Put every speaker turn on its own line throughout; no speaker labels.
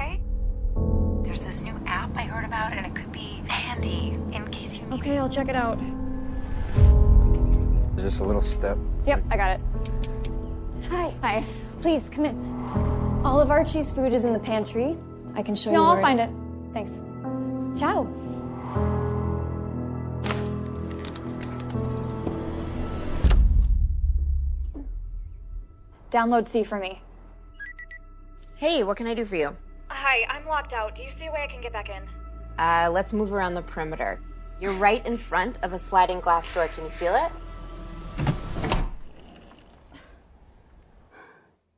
okay? There's this new app I heard about, and it could be handy in case you need
Okay, I'll check it out.
Just a little step.
Yep, I got it. Hi. Hi. Please come in. All of Archie's food is in the pantry. I can show you.
No, I'll
where
find it.
Thanks. Ciao. Download See for me.
Hey, what can I do for you?
Hi, I'm locked out. Do you see a way I can get back in?
Uh, let's move around the perimeter. You're right in front of a sliding glass door. Can you feel it?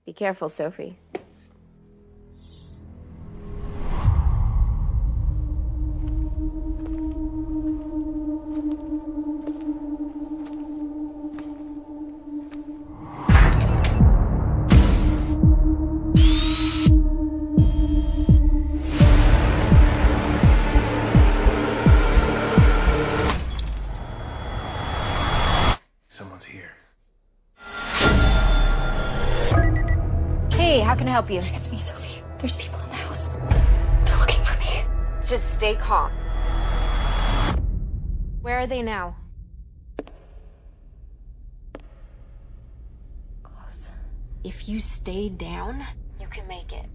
Be careful, Sophie. Help you?
It's me, Sophie. There's people in the house. They're looking for me.
Just stay calm. Where are they now?
Close.
If you stay down, you can make it.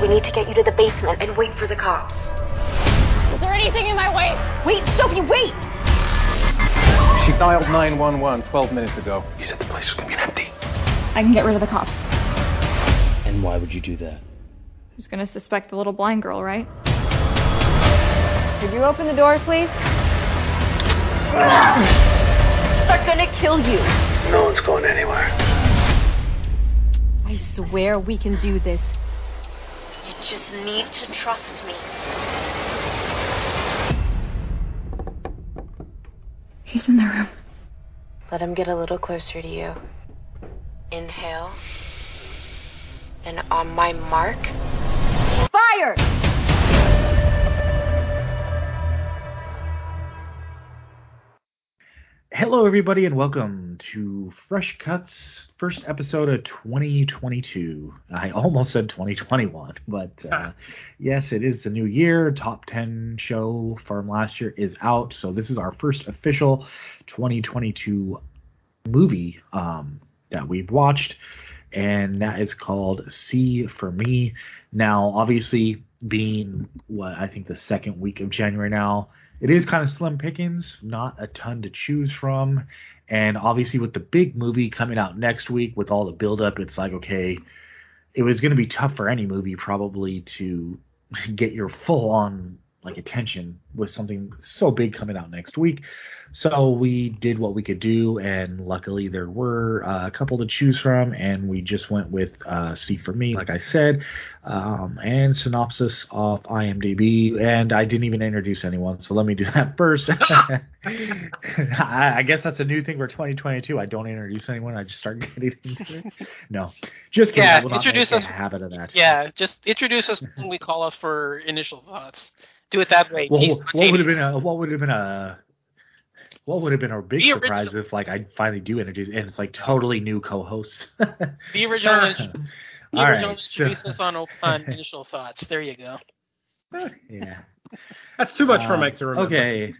We need to get you to the basement and wait for the cops.
Is there anything in my way?
Wait, Sophie, wait!
She dialed 911 12 minutes ago.
You said the place was gonna be empty.
I can get rid of the cops.
And why would you do that?
Who's gonna suspect the little blind girl, right?
Could you open the door, please?
They're gonna kill you.
No one's going anywhere.
I swear we can do this. You just need to trust me.
He's in the room.
Let him get a little closer to you. Inhale. And on my mark, fire!
Hello, everybody, and welcome to Fresh Cuts, first episode of 2022. I almost said 2021, but uh, yes, it is the new year. Top 10 show from last year is out, so this is our first official 2022 movie um, that we've watched, and that is called See for Me. Now, obviously, being what I think the second week of January now, it is kind of slim pickings, not a ton to choose from. And obviously, with the big movie coming out next week, with all the buildup, it's like, okay, it was going to be tough for any movie probably to get your full on like attention with something so big coming out next week. So we did what we could do, and luckily there were uh, a couple to choose from, and we just went with uh, See for me, like I said, um, and synopsis off IMDb. And I didn't even introduce anyone, so let me do that first. I, I guess that's a new thing for 2022. I don't introduce anyone; I just start getting into it. No, just kidding.
Yeah, introduce us-
a habit of that.
Yeah, just introduce us when we call us for initial thoughts. Do it that way.
Well, what would have been a what would have been a what would have been a big
The
surprise if like I finally do introduce and it's like totally new co-hosts.
the original, the
All
original
right, so-
on, op- on initial thoughts. There you go.
yeah.
That's too much for
Um,
Mike to remember.
Okay.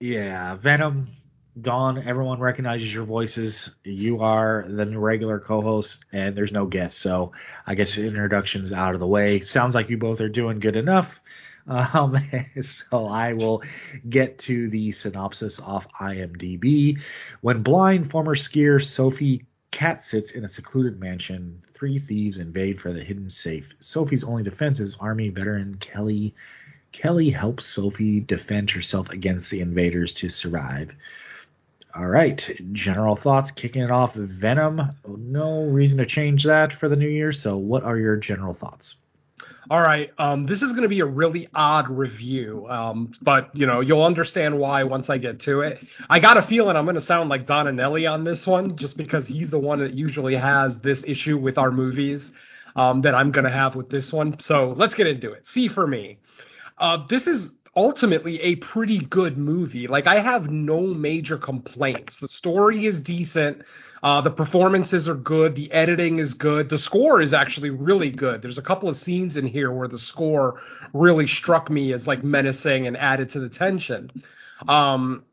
Yeah, Venom, Dawn, everyone recognizes your voices. You are the regular co-host, and there's no guest, so I guess introductions out of the way. Sounds like you both are doing good enough. Um, so I will get to the synopsis off IMDb. When blind former skier Sophie Cat sits in a secluded mansion, three thieves invade for the hidden safe. Sophie's only defense is Army veteran Kelly Kelly helps Sophie defend herself against the invaders to survive. All right, general thoughts kicking it off. Venom, no reason to change that for the new year. So, what are your general thoughts?
All right. Um, this is going to be a really odd review, um, but you know you'll understand why once I get to it. I got a feeling I'm going to sound like Donanelli on this one, just because he's the one that usually has this issue with our movies um, that I'm going to have with this one. So let's get into it. See for me. Uh, this is ultimately a pretty good movie. Like I have no major complaints. The story is decent. Uh, the performances are good. The editing is good. The score is actually really good. There's a couple of scenes in here where the score really struck me as like menacing and added to the tension. Um,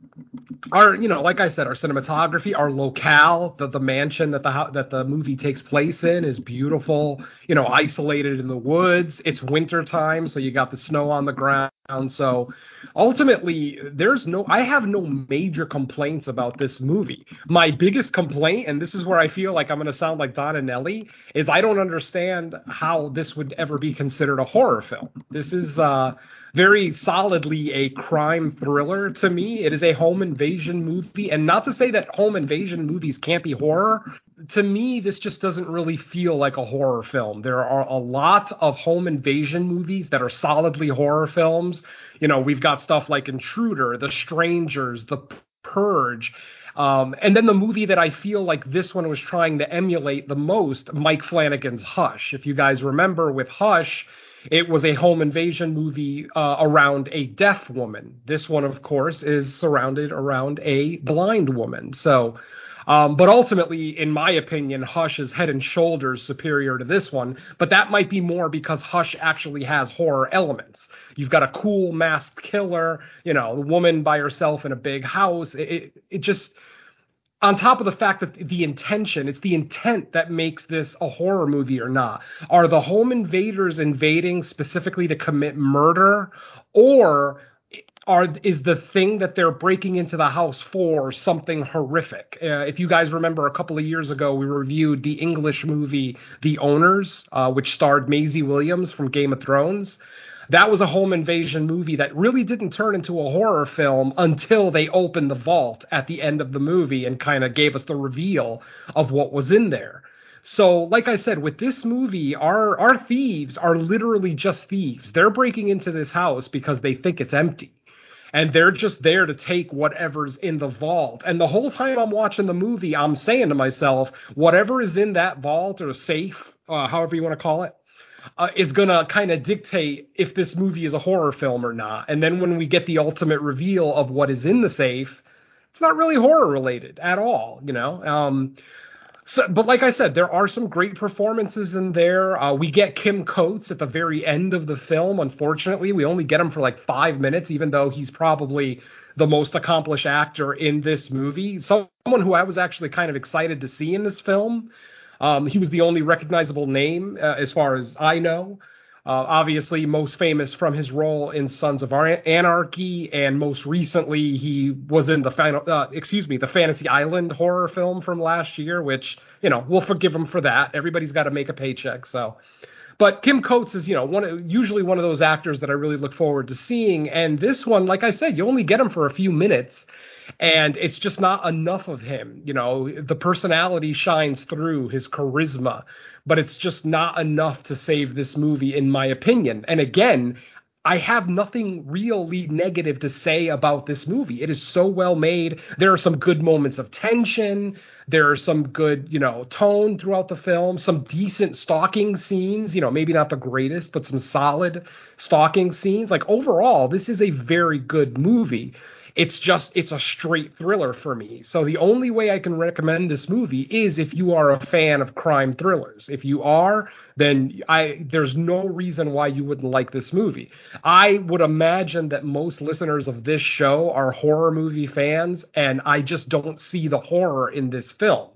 our, you know, like I said, our cinematography, our locale, the the mansion that the that the movie takes place in is beautiful. You know, isolated in the woods. It's winter time, so you got the snow on the ground. And so ultimately, there's no, I have no major complaints about this movie. My biggest complaint, and this is where I feel like I'm going to sound like Don and Nelly, is I don't understand how this would ever be considered a horror film. This is uh, very solidly a crime thriller to me. It is a home invasion movie, and not to say that home invasion movies can't be horror, to me, this just doesn't really feel like a horror film. There are a lot of home invasion movies that are solidly horror films. You know, we've got stuff like Intruder, The Strangers, The Purge. Um, and then the movie that I feel like this one was trying to emulate the most, Mike Flanagan's Hush. If you guys remember with Hush, it was a home invasion movie uh, around a deaf woman. This one, of course, is surrounded around a blind woman. So um, but ultimately, in my opinion, Hush is head and shoulders superior to this one. But that might be more because Hush actually has horror elements. You've got a cool masked killer, you know, the woman by herself in a big house. It, it, it just, on top of the fact that the intention, it's the intent that makes this a horror movie or not. Are the home invaders invading specifically to commit murder? Or are is the thing that they're breaking into the house for something horrific. Uh, if you guys remember, a couple of years ago, we reviewed the English movie The Owners, uh, which starred Maisie Williams from Game of Thrones. That was a home invasion movie that really didn't turn into a horror film until they opened the vault at the end of the movie and kind of gave us the reveal of what was in there. So, like I said, with this movie, our our thieves are literally just thieves. They're breaking into this house because they think it's empty and they're just there to take whatever's in the vault. And the whole time I'm watching the movie, I'm saying to myself, whatever is in that vault or safe, uh, however you want to call it, uh, is going to kind of dictate if this movie is a horror film or not. And then when we get the ultimate reveal of what is in the safe, it's not really horror related at all, you know. Um, so, but like I said, there are some great performances in there. Uh, we get Kim Coates at the very end of the film. Unfortunately, we only get him for like five minutes, even though he's probably the most accomplished actor in this movie. Someone who I was actually kind of excited to see in this film. Um, he was the only recognizable name, uh, as far as I know. Uh, obviously, most famous from his role in Sons of Anarchy, and most recently he was in the final, uh, excuse me, the Fantasy Island horror film from last year. Which you know we'll forgive him for that. Everybody's got to make a paycheck, so. But Kim Coates is, you know, one usually one of those actors that I really look forward to seeing. And this one, like I said, you only get him for a few minutes, and it's just not enough of him. You know, the personality shines through his charisma, but it's just not enough to save this movie, in my opinion. And again, I have nothing really negative to say about this movie. It is so well made. There are some good moments of tension. There are some good, you know, tone throughout the film, some decent stalking scenes, you know, maybe not the greatest, but some solid stalking scenes. Like overall, this is a very good movie. It's just it's a straight thriller for me. So the only way I can recommend this movie is if you are a fan of crime thrillers. If you are, then I there's no reason why you wouldn't like this movie. I would imagine that most listeners of this show are horror movie fans and I just don't see the horror in this film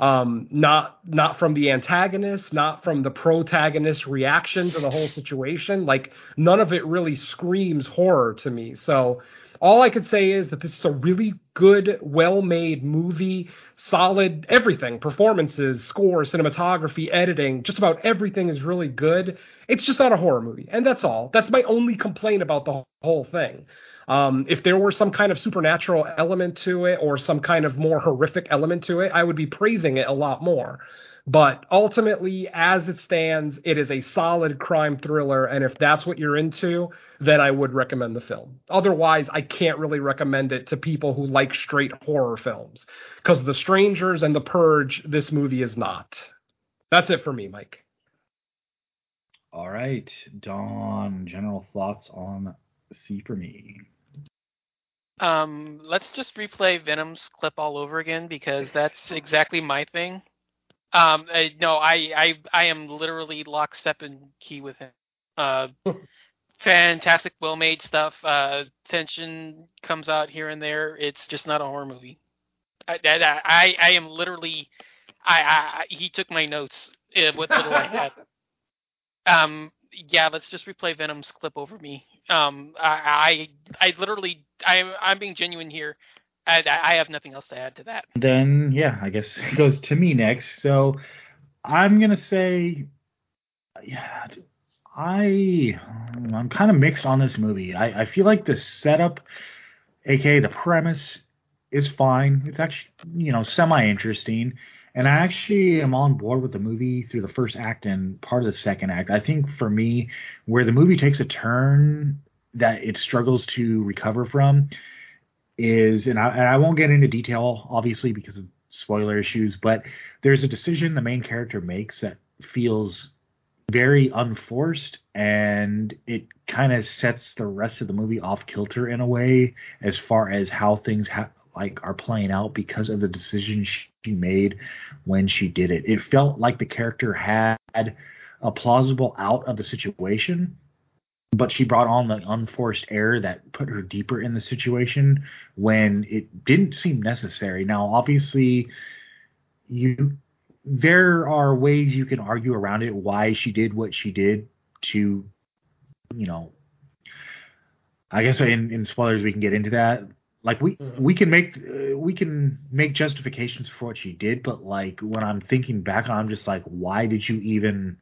um, not not from the antagonist, not from the protagonist reaction to the whole situation. Like none of it really screams horror to me. So all I could say is that this is a really good, well made movie, solid everything performances, score, cinematography, editing, just about everything is really good. It's just not a horror movie. And that's all. That's my only complaint about the whole thing. Um, if there were some kind of supernatural element to it or some kind of more horrific element to it, I would be praising it a lot more. But ultimately, as it stands, it is a solid crime thriller. And if that's what you're into, then I would recommend the film. Otherwise, I can't really recommend it to people who like straight horror films. Because The Strangers and The Purge, this movie is not. That's it for me, Mike.
All right. Don, general thoughts on See for me.
Um, let's just replay Venom's clip all over again because that's exactly my thing. Um, uh, no, I, I, I am literally lockstep and key with him. Uh, fantastic, well-made stuff. Uh, tension comes out here and there. It's just not a horror movie. I, I, I, I am literally, I, I, he took my notes uh, with little I had. Um, yeah, let's just replay Venom's clip over me. Um, I, I, I literally, I'm, I'm being genuine here. I, I have nothing else to add to that.
Then yeah, I guess it goes to me next. So I'm gonna say, yeah, I I'm kind of mixed on this movie. I, I feel like the setup, aka the premise, is fine. It's actually you know semi interesting, and I actually am on board with the movie through the first act and part of the second act. I think for me, where the movie takes a turn that it struggles to recover from is, and I, and I won't get into detail obviously because of spoiler issues, but there's a decision the main character makes that feels very unforced and it kind of sets the rest of the movie off kilter in a way as far as how things ha- like are playing out because of the decision she made when she did it. It felt like the character had a plausible out of the situation, but she brought on the unforced error that put her deeper in the situation when it didn't seem necessary. Now, obviously, you there are ways you can argue around it why she did what she did to, you know, I guess in, in spoilers we can get into that. Like we we can make uh, we can make justifications for what she did, but like when I'm thinking back, I'm just like, why did you even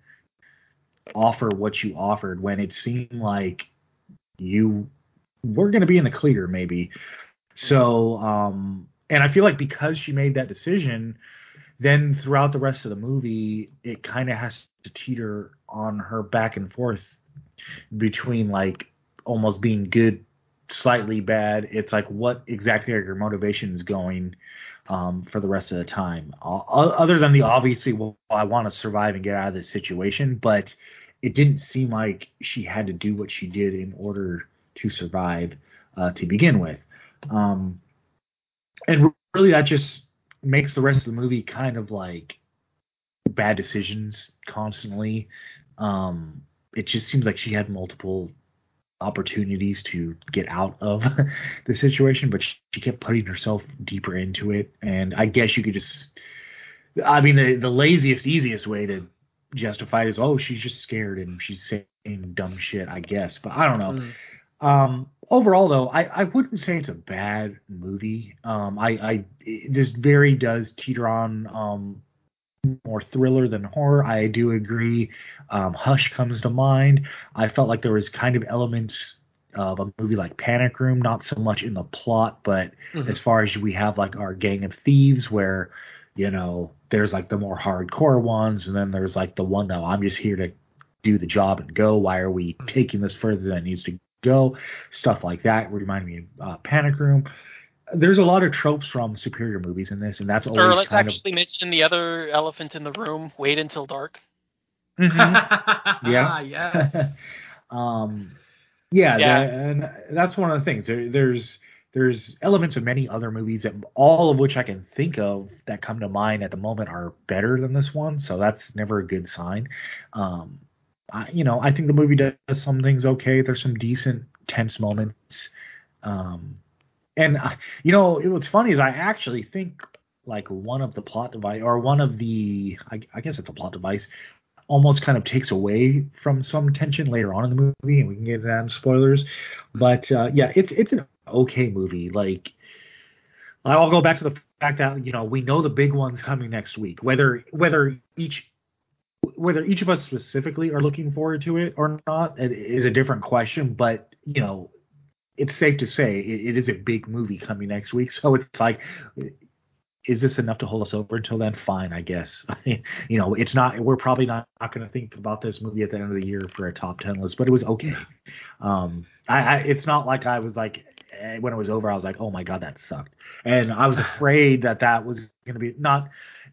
offer what you offered when it seemed like you were going to be in the clear, maybe? So, um, and I feel like because she made that decision, then throughout the rest of the movie, it kind of has to teeter on her back and forth between like almost being good, slightly bad. It's like what exactly are your motivations going um, for the rest of the time? Uh, other than the obviously, well, I want to survive and get out of this situation, but it didn't seem like she had to do what she did in order to survive uh, to begin with. Um, and really, that just makes the rest of the movie kind of like bad decisions constantly. Um, it just seems like she had multiple opportunities to get out of the situation, but she, she kept putting herself deeper into it. And I guess you could just, I mean, the, the laziest, easiest way to justify it is, oh, she's just scared and she's saying dumb shit, I guess. But I don't know.
Mm.
Um, overall, though, I, I wouldn't say it's a bad movie. Um, I, I this very does teeter on um, more thriller than horror. I do agree. Um, Hush comes to mind. I felt like there was kind of elements of a movie like Panic Room, not so much in the plot, but
Mhm.
as far as we have like our gang of thieves where you know there's like the more hardcore ones, and then there's like the one that I'm just here to do the job and go. Why are we taking this further than it needs to go? Stuff like that remind me of uh, Panic Room. There's a lot of tropes from superior movies in this, and that's always
Or let's
kind
actually mention the other elephant in the room. Wait until dark.
of. Mhm. Yeah.
yes.
um, yeah,
Yeah.
that- and that's one of the things. There, there's there's elements of many other movies that all of which I can think of that come to mind at the moment are better than this one. So that's never a good sign. Um, I, you know, I think the movie does some things okay. There's some decent tense moments. Um, and uh, you know, what's funny is I actually think like one of the plot device or one of the I, I guess it's a plot device almost kind of takes away from some tension later on in the movie, and we can get into that in spoilers. But uh, yeah, it's it's an okay movie. Like I'll go back to the fact that you know we know the big one's coming next week. Whether whether each whether each of us specifically are looking forward to it or not is a different question. But you know, it's safe to say it, it is a big movie coming next week. So it's like is this enough to hold us over until then? Fine, I guess. you know, it's not. We're probably not, not going to think about this movie at the end of the year for a top ten list, but it was okay. Um, I, I it's not like I was like eh, when it was over, I was like, oh my god, that sucked, and I was afraid that that was going to be not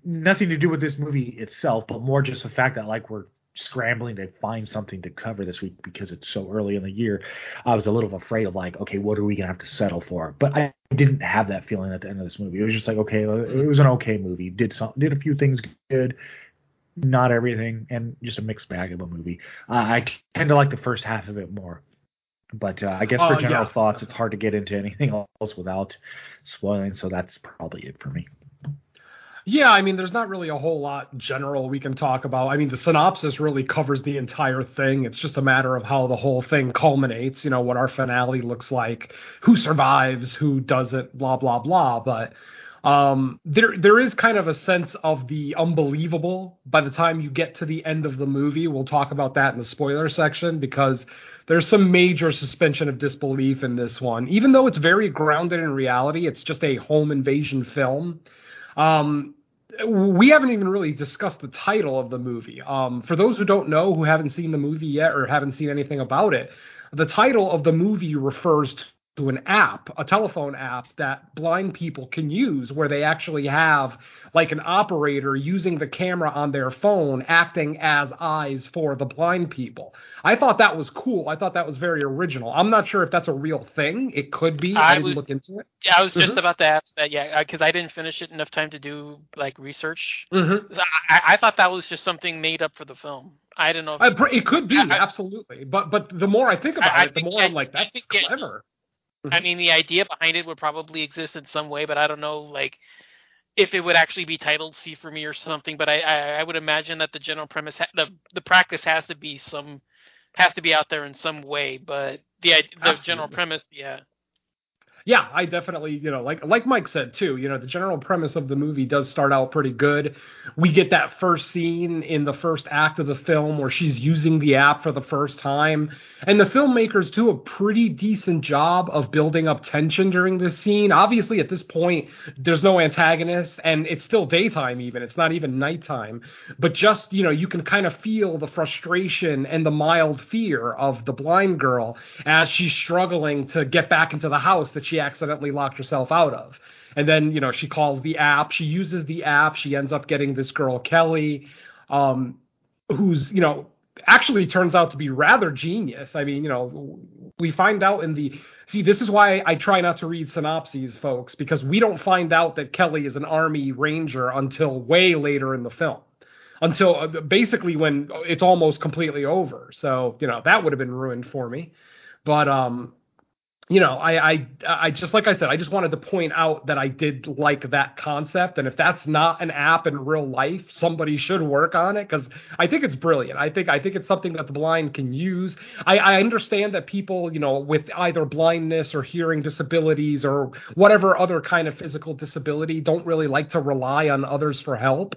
nothing to do with this movie itself, but more just the fact that like we're scrambling to find something to cover this week because it's so early in the year. I was a little afraid of like, okay, what are we gonna have to settle for? But I didn't have that feeling at the end of this movie. It was just like, okay, it was an okay movie. Did some, did a few things good, not everything, and just a mixed bag of a movie. Uh, I tend to like the first half of it more. But uh, I guess for
Oh,
general
yeah.
thoughts, it's hard to get into anything else without spoiling. So that's probably it for me.
Yeah, I mean, there's not really a whole lot general we can talk about. I mean, the synopsis really covers the entire thing. It's just a matter of how the whole thing culminates, you know, what our finale looks like, who survives, who doesn't, blah, blah, blah. But um, there there is kind of a sense of the unbelievable by the time you get to the end of the movie. We'll talk about that in the spoiler section because there's some major suspension of disbelief in this one. Even though it's very grounded in reality, it's just a home invasion film. Um, we haven't even really discussed the title of the movie. Um, for those who don't know, who haven't seen the movie yet or haven't seen anything about it, the title of the movie refers to an app, a telephone app that blind people can use where they actually have like an operator using the camera on their phone acting as eyes for the blind people. I thought that was cool. I thought that was very original. I'm not sure if that's a real thing. It could be. I,
I
didn't
was-
look into it.
Yeah, I was just
Mhm.
about to ask that. Yeah, because I didn't finish it enough time to do like research.
Mm-hmm.
So I, I thought that was just something made up for the film. I don't know. If,
I, it could be
I-
absolutely, but but the more I think about
I-
it, the more
I-
I'm like, that's
think
clever.
I mean, the idea behind it would probably exist in some way, but I don't know, like, if it would actually be titled "See for Me" or something. But I, I, I would imagine that the general premise, ha- the the practice has to be some, has to be out there in some way. But the the general premise, yeah,
Yeah, I definitely, you know, like like Mike said too, you know, the general premise of the movie does start out pretty good. We get that first scene in the first act of the film where she's using the app for the first time, and the filmmakers do a pretty decent job of building up tension during this scene. Obviously, at this point, there's no antagonist, and it's still daytime even. It's not even nighttime, but just, you know, you can kind of feel the frustration and the mild fear of the blind girl as she's struggling to get back into the house that she accidentally locked herself out of. And then, you know, she calls the app, she uses the app, she ends up getting this girl, Kelly, um, who's, you know, actually turns out to be rather genius. I mean, you know, we find out in the see, this is why I try not to read synopses, folks, because we don't find out that Kelly is an army ranger until way later in the film. Until uh, basically when it's almost completely over. So, you know, that would have been ruined for me. But um you know, I, I, I just like I said, I just wanted to point out that I did like that concept, and if that's not an app in real life, somebody should work on it because I think it's brilliant. I think I think it's something that the blind can use. I, I understand that people, you know, with either blindness or hearing disabilities or whatever other kind of physical disability, don't really like to rely on others for help.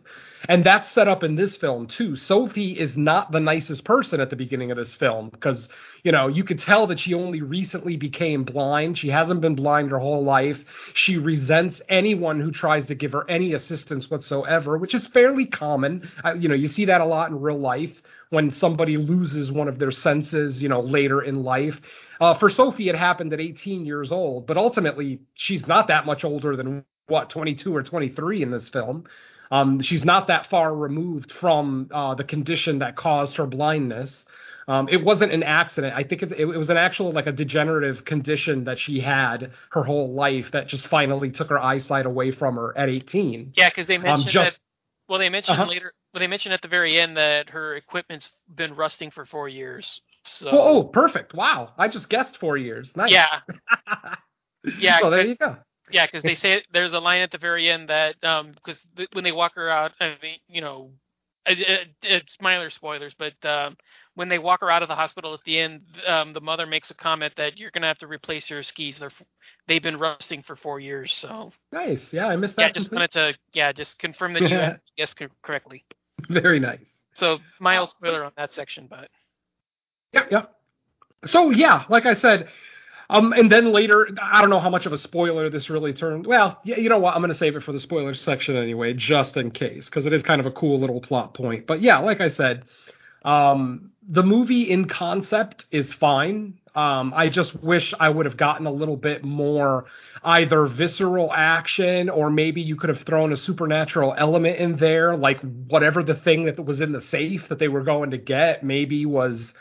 And that's set up in this film too. Sophie is not the nicest person at the beginning of this film because, you know, you could tell that she only recently became blind. She hasn't been blind her whole life. She resents anyone who tries to give her any assistance whatsoever, which is fairly common. Uh, you know, you see that a lot in real life when somebody loses one of their senses, you know, later in life. Uh, for Sophie, it happened at 18 years old, but ultimately, she's not that much older than what 22 or 23 in this film. Um, she's not that far removed from uh, the condition that caused her blindness. Um, it wasn't an accident. I think it, it was an actual like a degenerative condition that she had her whole life that just finally took her eyesight away from her at 18.
yeah, because they mentioned
just-
that. Well, they mentioned
Uh-huh.
later. Well, they mentioned at the very end that her equipment's been rusting for four years. So
Oh, oh, perfect! Wow, I just guessed four years. Nice.
yeah, yeah,
So there you go.
Yeah, because they say there's a line at the very end that because th- when they walk her out, I mean, you know, it, it, it's minor spoilers, but um, when they walk her out of the hospital at the end, um, the mother makes a comment that you're gonna have to replace your skis. They're f- they've been rusting for four years. So
Nice. Yeah, I missed
yeah,
that.
just
completely.
wanted to yeah just confirm that you guessed co- correctly.
Very nice.
So mild spoiler on that section, but
Yep, yep. So yeah, like I said, um, and then later, I don't know how much of a spoiler this really turned. Well, yeah, you know what? I'm going to save it for the spoiler section anyway, just in case, because it is kind of a cool little plot point. But yeah, like I said, Um, the movie in concept is fine. Um, I just wish I would have gotten a little bit more either visceral action or maybe you could have thrown a supernatural element in there, like whatever the thing that was in the safe that they were going to get maybe was,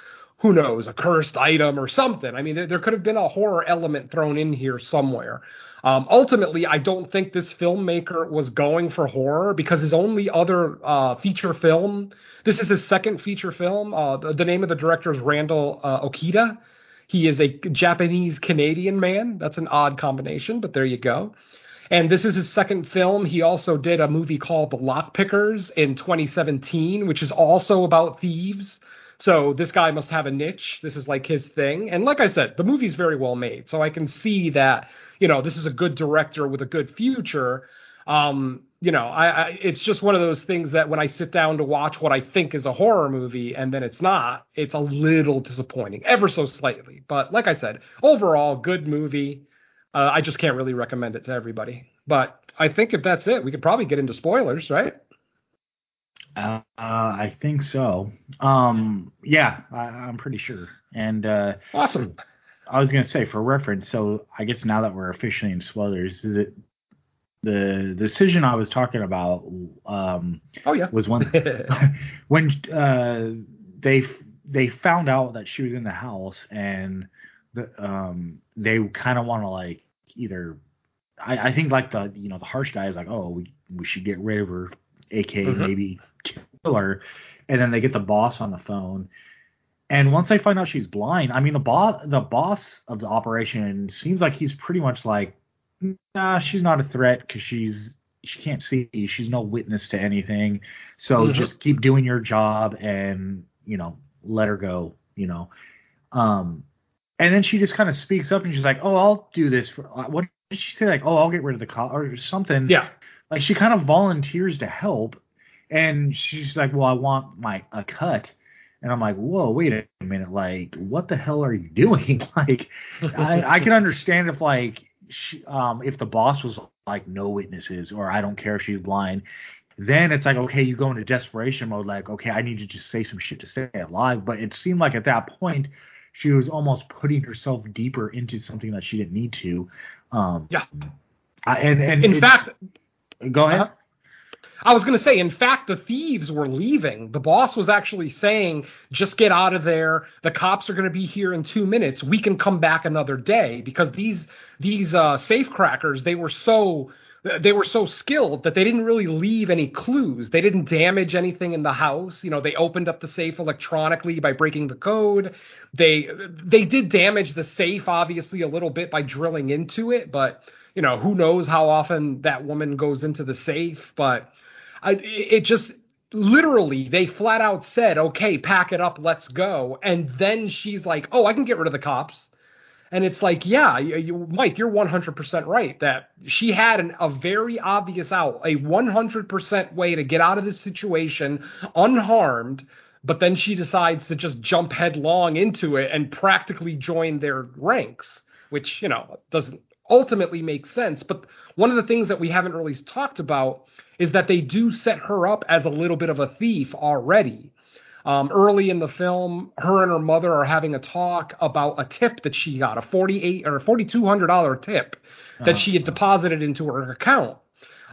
who knows, a cursed item or something. I mean, there, there could have been a horror element thrown in here somewhere. Um, ultimately, I don't think this filmmaker was going for horror because his only other uh, feature film, this is his second feature film. Uh, the, the, name of the director is Randall uh, Okita. He is a Japanese Canadian man. That's an odd combination, but there you go. And this is his second film. He also did a movie called The Lockpickers in 2017, which is also about thieves. So this guy must have a niche. This is like his thing. And like I said, the movie's very well made. So I can see that you know, this is a good director with a good future. Um, you know, I, I, it's just one of those things that when I sit down to watch what I think is a horror movie and then it's not, it's a little disappointing, ever so slightly. But like I said, overall, good movie. Uh, I just can't really recommend it to everybody. But I think if that's it, we could probably get into spoilers, right?
Uh, I think so. Um, yeah, I, am pretty sure. And uh,
awesome.
I was gonna say for reference, so I guess now that we're officially in spoilers, the the decision I was talking about, um,
oh yeah,
was when when uh, they they found out that she was in the house and the, um, they kind of want to like either I, I think like the you know the harsh guy is like oh we we should get rid of her, aka mm-hmm. maybe killer. and then they get the boss on the phone and once they find out she's blind, I mean the boss the boss of the operation seems like he's pretty much like, nah, she's not a threat because she's she can't see, she's no witness to anything. So mm-hmm. just keep doing your job and you know let her go. You know, um, and then she just kind of speaks up and she's like, oh, I'll do this for uh, what did she say? Like, oh, I'll get rid of the car or something.
Yeah.
Like she kind of volunteers to help, and she's like, well, I want my a cut and I'm like, whoa, wait a minute, like, what the hell are you doing? like, I, I can understand if like, she, um, if the boss was like, no witnesses, or I don't care if she's blind, then it's like, okay, you go into desperation mode, like, okay, I need to just say some shit to stay alive. But it seemed like at that point, she was almost putting herself deeper into something that she didn't need to. Um,
yeah.
I, and and
in fact,
go ahead. Uh-huh.
I was going to say, in fact, the thieves were leaving. The boss was actually saying, just get out of there. The cops are going to be here in two minutes. We can come back another day because these, these, uh, safe crackers, they were so, they were so skilled that they didn't really leave any clues. They didn't damage anything in the house. You know, they opened up the safe electronically by breaking the code. They, they did damage the safe, obviously, a little bit by drilling into it, but, you know, who knows how often that woman goes into the safe, but, I, it just literally they flat out said, "Okay, pack it up, let's go." And then she's like, "Oh, I can get rid of the cops." And it's like, yeah, you, Mike, you're 100% right that she had an, a very obvious out, a 100% way to get out of this situation unharmed. But then she decides to just jump headlong into it and practically join their ranks, which, you know, doesn't ultimately make sense. But one of the things that we haven't really talked about is that they do set her up as a little bit of a thief already. Um, early in the film, her and her mother are having a talk about a tip that she got, a forty-eight or forty-two hundred dollar tip that uh-huh. she had deposited into her account.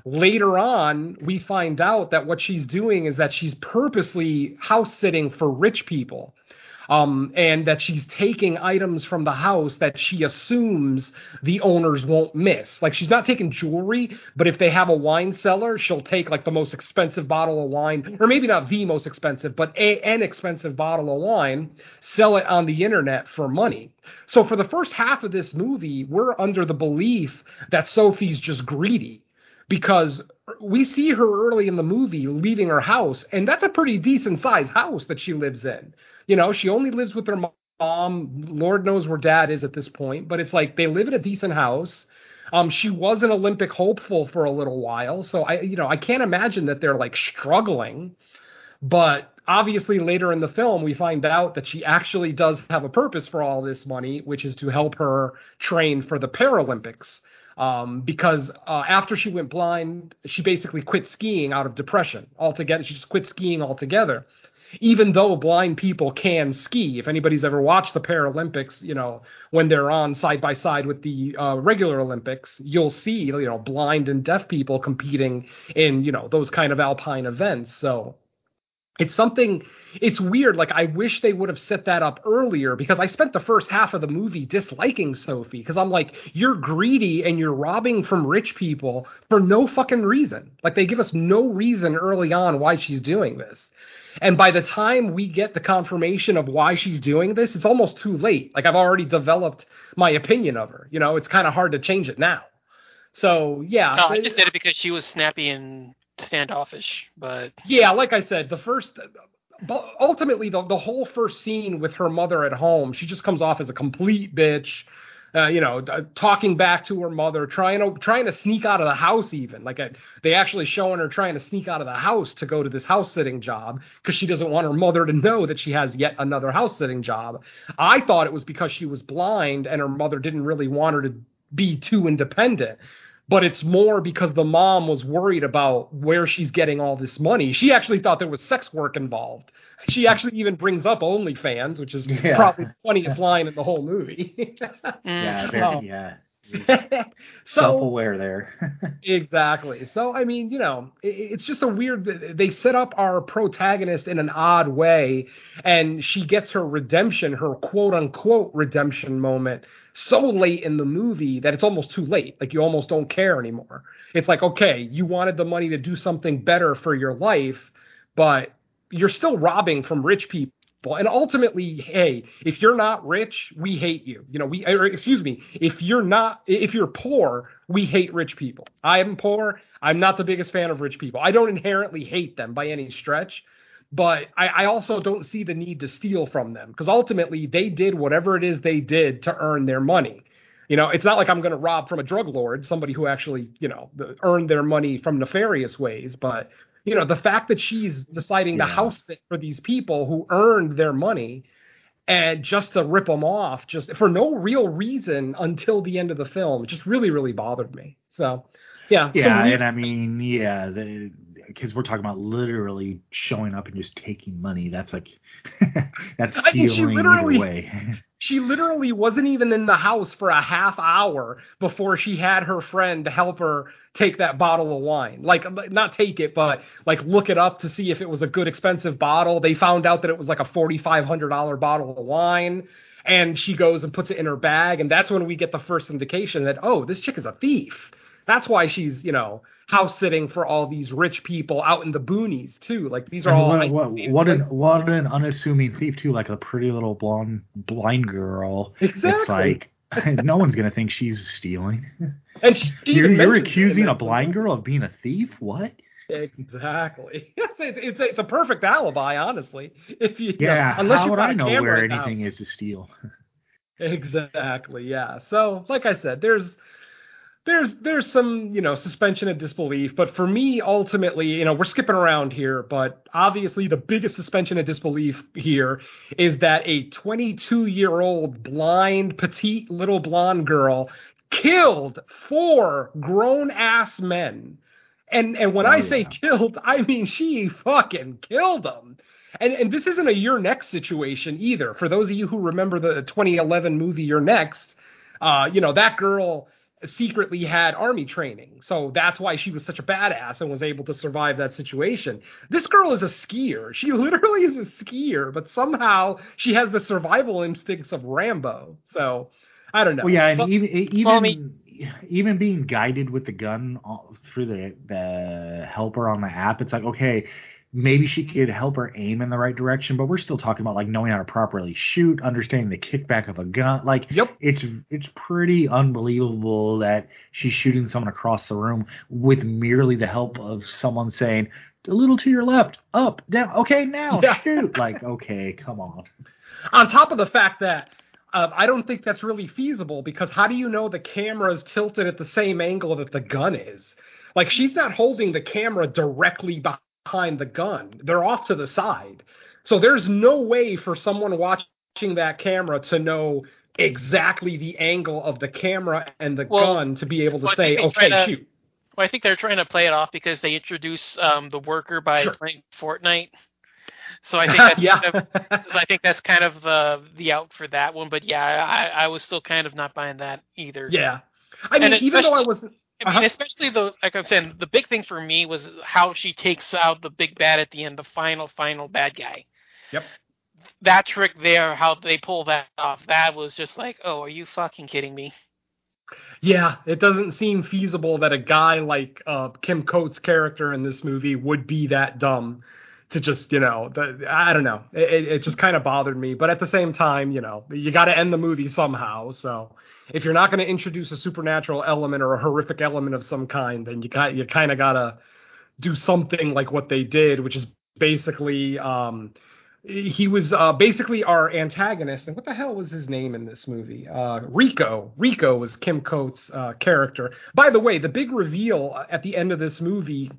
Later on, we find out that what she's doing is that she's purposely house sitting for rich people um, and that she's taking items from the house that she assumes the owners won't miss. Like she's not taking jewelry, but if they have a wine cellar, she'll take like the most expensive bottle of wine, or maybe not the most expensive, but a, an expensive bottle of wine, sell it on the internet for money. So for the first half of this movie, we're under the belief that Sophie's just greedy because we see her early in the movie leaving her house, and that's a pretty decent sized house that she lives in. You know, she only lives with her mom. Lord knows where dad is at this point, but it's like they live in a decent house. Um, she was an Olympic hopeful for a little while, so I, you know, I can't imagine that they're like struggling. But obviously, later in the film, we find out that she actually does have a purpose for all this money, which is to help her train for the Paralympics um, because uh, after she went blind, she basically quit skiing out of depression altogether. She just quit skiing altogether. even though blind people can ski. If anybody's ever watched the Paralympics, you know, when they're on side by side with the uh, regular Olympics, you'll see, you know, blind and deaf people competing in, you know, those kind of alpine events. So it's something it's weird like i wish they would have set that up earlier because i spent the first half of the movie disliking sophie because i'm like you're greedy and you're robbing from rich people for no fucking reason. Like they give us no reason early on why she's doing this. And by the time we get the confirmation of why she's doing this it's almost too late. Like i've already developed my opinion of her you know? It's kind of hard to change it now. So yeah.
No, I just did it because she was snappy and standoffish, but
Yeah, like I said, the first, but ultimately, the the whole first scene with her mother at home, she just comes off as a complete bitch. Uh, you know, d- talking back to her mother, trying to trying to sneak out of the house. Even like uh they actually showing her trying to sneak out of the house to go to this house sitting job because she doesn't want her mother to know that she has yet another house sitting job. I thought it was because she was blind and her mother didn't really want her to be too independent but it's more because the mom was worried about where she's getting all this money. She actually thought there was sex work involved. She actually even brings up OnlyFans, which is
Yeah.
probably the funniest line in the whole movie.
Yeah,
Mm.
very, yeah.
So
Self-aware there.
exactly. So I mean, you know, it, it's just a weird. They set up our protagonist in an odd way, and she gets her redemption, her quote unquote redemption moment, so late in the movie that it's almost too late. Like you almost don't care anymore. It's like, okay, you wanted the money to do something better for your life, but you're still robbing from rich people. And ultimately, hey, if you're not rich, we hate you. You know, we, or excuse me, if you're not, if you're poor, we hate rich people. I am poor. I'm not the biggest fan of rich people. I don't inherently hate them by any stretch, but I, I also don't see the need to steal from them because ultimately they did whatever it is they did to earn their money. You know, it's not like I'm going to rob from a drug lord, somebody who actually, you know, earned their money from nefarious ways. But, you know, the fact that she's deciding to house sit for these people who earned their money and just to rip them off just for no real reason until the end of the film, just really, really bothered me. So, yeah.
Yeah, and I mean, yeah, because we're talking about literally showing up and just taking money. That's like that's
I mean, she
stealing
literally-
either way.
She literally wasn't even in the house for a half hour before she had her friend help her take that bottle of wine. Uh, like, not take it, but like look it up to see if it was a good expensive bottle. They found out that it was like a $4,500 bottle of wine. And she goes and puts it in her bag. And that's when we get the first indication that, oh, this chick is a thief. That's why she's, you know, house sitting for all these rich people out in the boonies, too. Like, these are all.
what, what, what an what an unassuming thief too, like a pretty little blonde blind girl.
Exactly.
It's like no one's gonna think she's stealing.
And she
You're, you're
mentions it in
accusing a blind girl of being a thief? What?
Exactly. It's, it's it's a perfect alibi, honestly. If you, you know,
Yeah,
unless
how
you
would I know where anything
house.
is to steal?
Exactly. Yeah. So, like I said, there's there's there's some you know suspension of disbelief, but for me, ultimately, you know, we're skipping around here, but obviously the biggest suspension of disbelief here is that a 22 year old blind petite little blonde girl killed four grown ass men. And and when
Oh,
I say
yeah.
killed, I mean she fucking killed them. And and this isn't a You're Next situation either. For those of you who remember the 2011 movie You're Next, uh, you know that girl secretly had army training, so that's why she was such a badass and was able to survive that situation. This girl is a skier. She literally is a skier, but somehow she has the survival instincts of Rambo. So I don't know.
Well, yeah, and
But-
even even
Well, I mean-
even being guided with the gun all- through the the helper on the app, it's like okay, maybe she could help her aim in the right direction, but we're still talking about like knowing how to properly shoot, understanding the kickback of a gun. Like,
Yep.
it's it's pretty unbelievable that she's shooting someone across the room with merely the help of someone saying a little to your left, up, down. Okay, now
Yeah.
shoot. Like, okay, come on.
on top of the fact that uh, I don't think that's really feasible because how do you know the camera is tilted at the same angle that the gun is? Like she's not holding the camera directly behind the gun; they're off to the side. So there's no way for someone watching that camera to know exactly the angle of the camera and the
Well,
gun to be able to
well,
say, "Okay,
to-
shoot."
Well, I think they're trying to play it off because they introduce um, the worker by
Sure.
playing Fortnite. So I think that's
yeah.
kind of, I think that's kind of the the out for that one. But yeah, I, I was still kind of not buying that either.
yeah. I mean, even though I wasn't.
I mean,
Uh-huh.
especially the like I'm saying, the big thing for me was how she takes out the big bad at the end, the final final bad guy.
Yep.
That trick there, how they pull that off, that was just like, oh, are you fucking kidding me?
Yeah, it doesn't seem feasible that a guy like uh, Kim Coates' character in this movie would be that dumb to just, you know, the, I don't know. It, it- it just kind of bothered me. But at the same time, you know, you got to end the movie somehow. So if you're not going to introduce a supernatural element or a horrific element of some kind, then you got you kind of got to do something like what they did, which is basically. Um, he was uh, basically our antagonist. And what the hell was his name in this movie? Uh, Rico. Rico was Kim Coates' uh, character. By the way, the big reveal at the end of this movie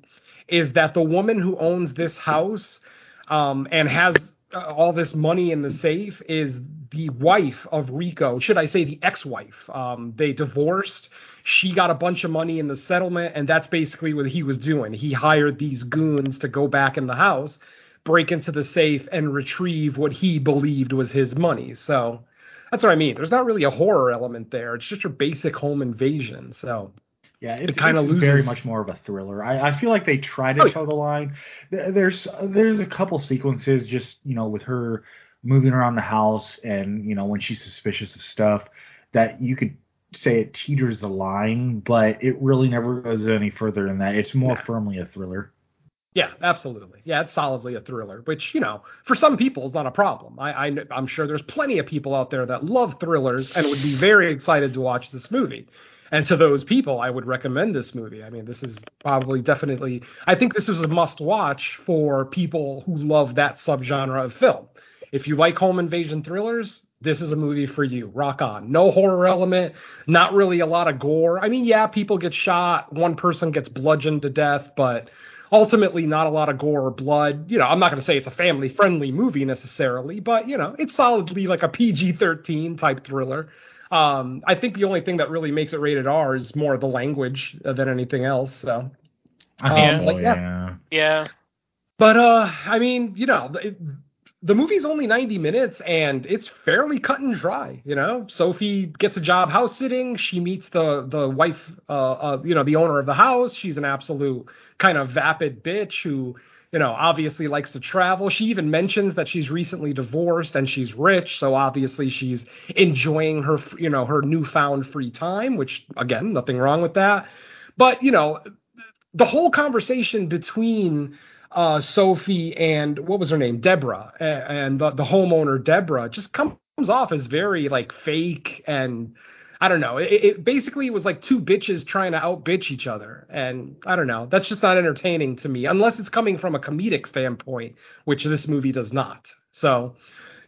is that the woman who owns this house um, and has all this money in the safe is the wife of Rico. Should I say the ex-wife? Um, they divorced. She got a bunch of money in the settlement, and that's basically what he was doing. He hired these goons to go back in the house break into the safe and retrieve what he believed was his money. So that's what I mean. There's not really a horror element there. It's just your basic home invasion. So
Yeah,
It
it,
kinda loses-
very much more of a thriller. I, I feel like they try to
Oh,
toe the line. There's there's a couple sequences just you know with her moving around the house and you know when she's suspicious of stuff that you could say it teeters the line, but it really never goes any further than that. It's more
Yeah.
firmly a thriller.
yeah, absolutely. Yeah, it's solidly a thriller, which you know for some people is not a problem. I, I I'm sure there's plenty of people out there that love thrillers and would be very excited to watch this movie. And to those people, I would recommend this movie. I mean, this is probably definitely. I think this is a must-watch for people who love that subgenre of film. If you like home invasion thrillers, this is a movie for you. Rock on. No horror element, not really a lot of gore. I mean, yeah, people get shot, one person gets bludgeoned to death, but ultimately not a lot of gore or blood. You know, I'm not going to say it's a family friendly movie necessarily, but you know, it's solidly like a PG-13 type thriller. Um, I think the only thing that really makes it rated R is more the language uh, than anything else. So, Um,
so,
like, yeah.
yeah.
Yeah.
but uh, I mean, you know, it, the movie's only 90 minutes and it's fairly cut and dry. You know, Sophie gets a job house sitting. She meets the the wife, uh, uh, you know, the owner of the house. She's an absolute kind of vapid bitch who, you know, obviously likes to travel. She even mentions that she's recently divorced and she's rich, so obviously she's enjoying her, you know, her newfound free time. Which again, nothing wrong with that. But you know, the whole conversation between uh, Sophie and what was her name, Deborah, a- and the, the homeowner Deborah, just comes off as very like fake and I don't know. It, it basically was like two bitches trying to out bitch each other, and I don't know. That's just not entertaining to me, unless it's coming from a comedic standpoint, which this movie does not. So,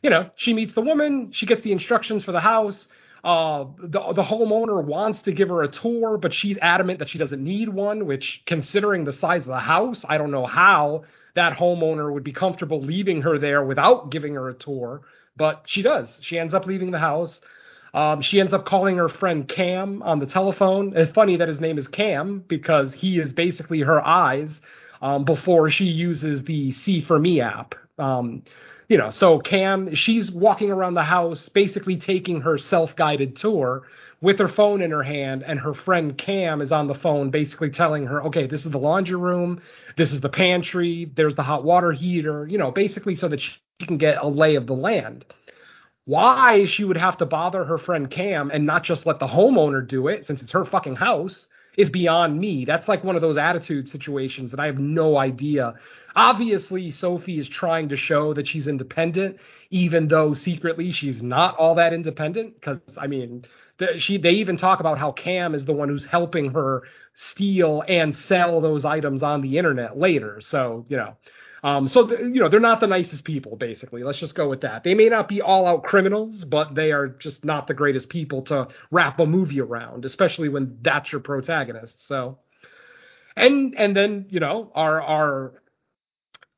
you know, she meets the woman, she gets the instructions for the house. Uh, the the homeowner wants to give her a tour, but she's adamant that she doesn't need one. Which, considering the size of the house, I don't know how that homeowner would be comfortable leaving her there without giving her a tour. But she does. She ends up leaving the house. Um, she ends up calling her friend Cam on the telephone. It's funny that his name is Cam because he is basically her eyes um, before she uses the See for Me app. Um, you know, so Cam, she's walking around the house, basically taking her self-guided tour with her phone in her hand, and her friend Cam is on the phone, basically telling her, okay, this is the laundry room, this is the pantry, there's the hot water heater, you know, basically so that she can get a lay of the land. Why she would have to bother her friend Cam and not just let the homeowner do it, since it's her fucking house, is beyond me. That's like one of those attitude situations that I have no idea. Obviously, Sophie is trying to show that she's independent, even though secretly she's not all that independent. Because I mean, the, she they even talk about how Cam is the one who's helping her steal and sell those items on the internet later. So you know. Um, so th- you know they're not the nicest people. Basically, let's just go with that. They may not be all-out criminals, but they are just not the greatest people to wrap a movie around, especially when that's your protagonist. So, and and then you know our our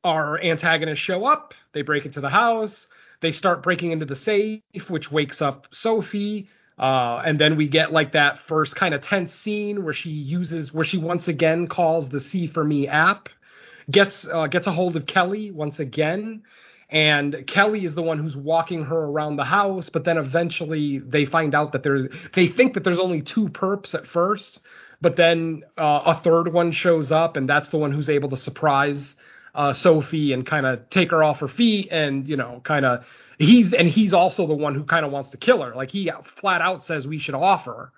our antagonists show up. They break into the house. They start breaking into the safe, which wakes up Sophie. Uh, and then we get like that first kind of tense scene where she uses where she once again calls the See for Me app gets uh, gets a hold of Kelly once again, and Kelly is the one who's walking her around the house, but then eventually they find out that there they think that there's only two perps at first, but then uh, a third one shows up, and that's the one who's able to surprise uh, Sophie and kind of take her off her feet, and you know, kind of he's and he's also the one who kind of wants to kill her. Like he flat out says we should off her.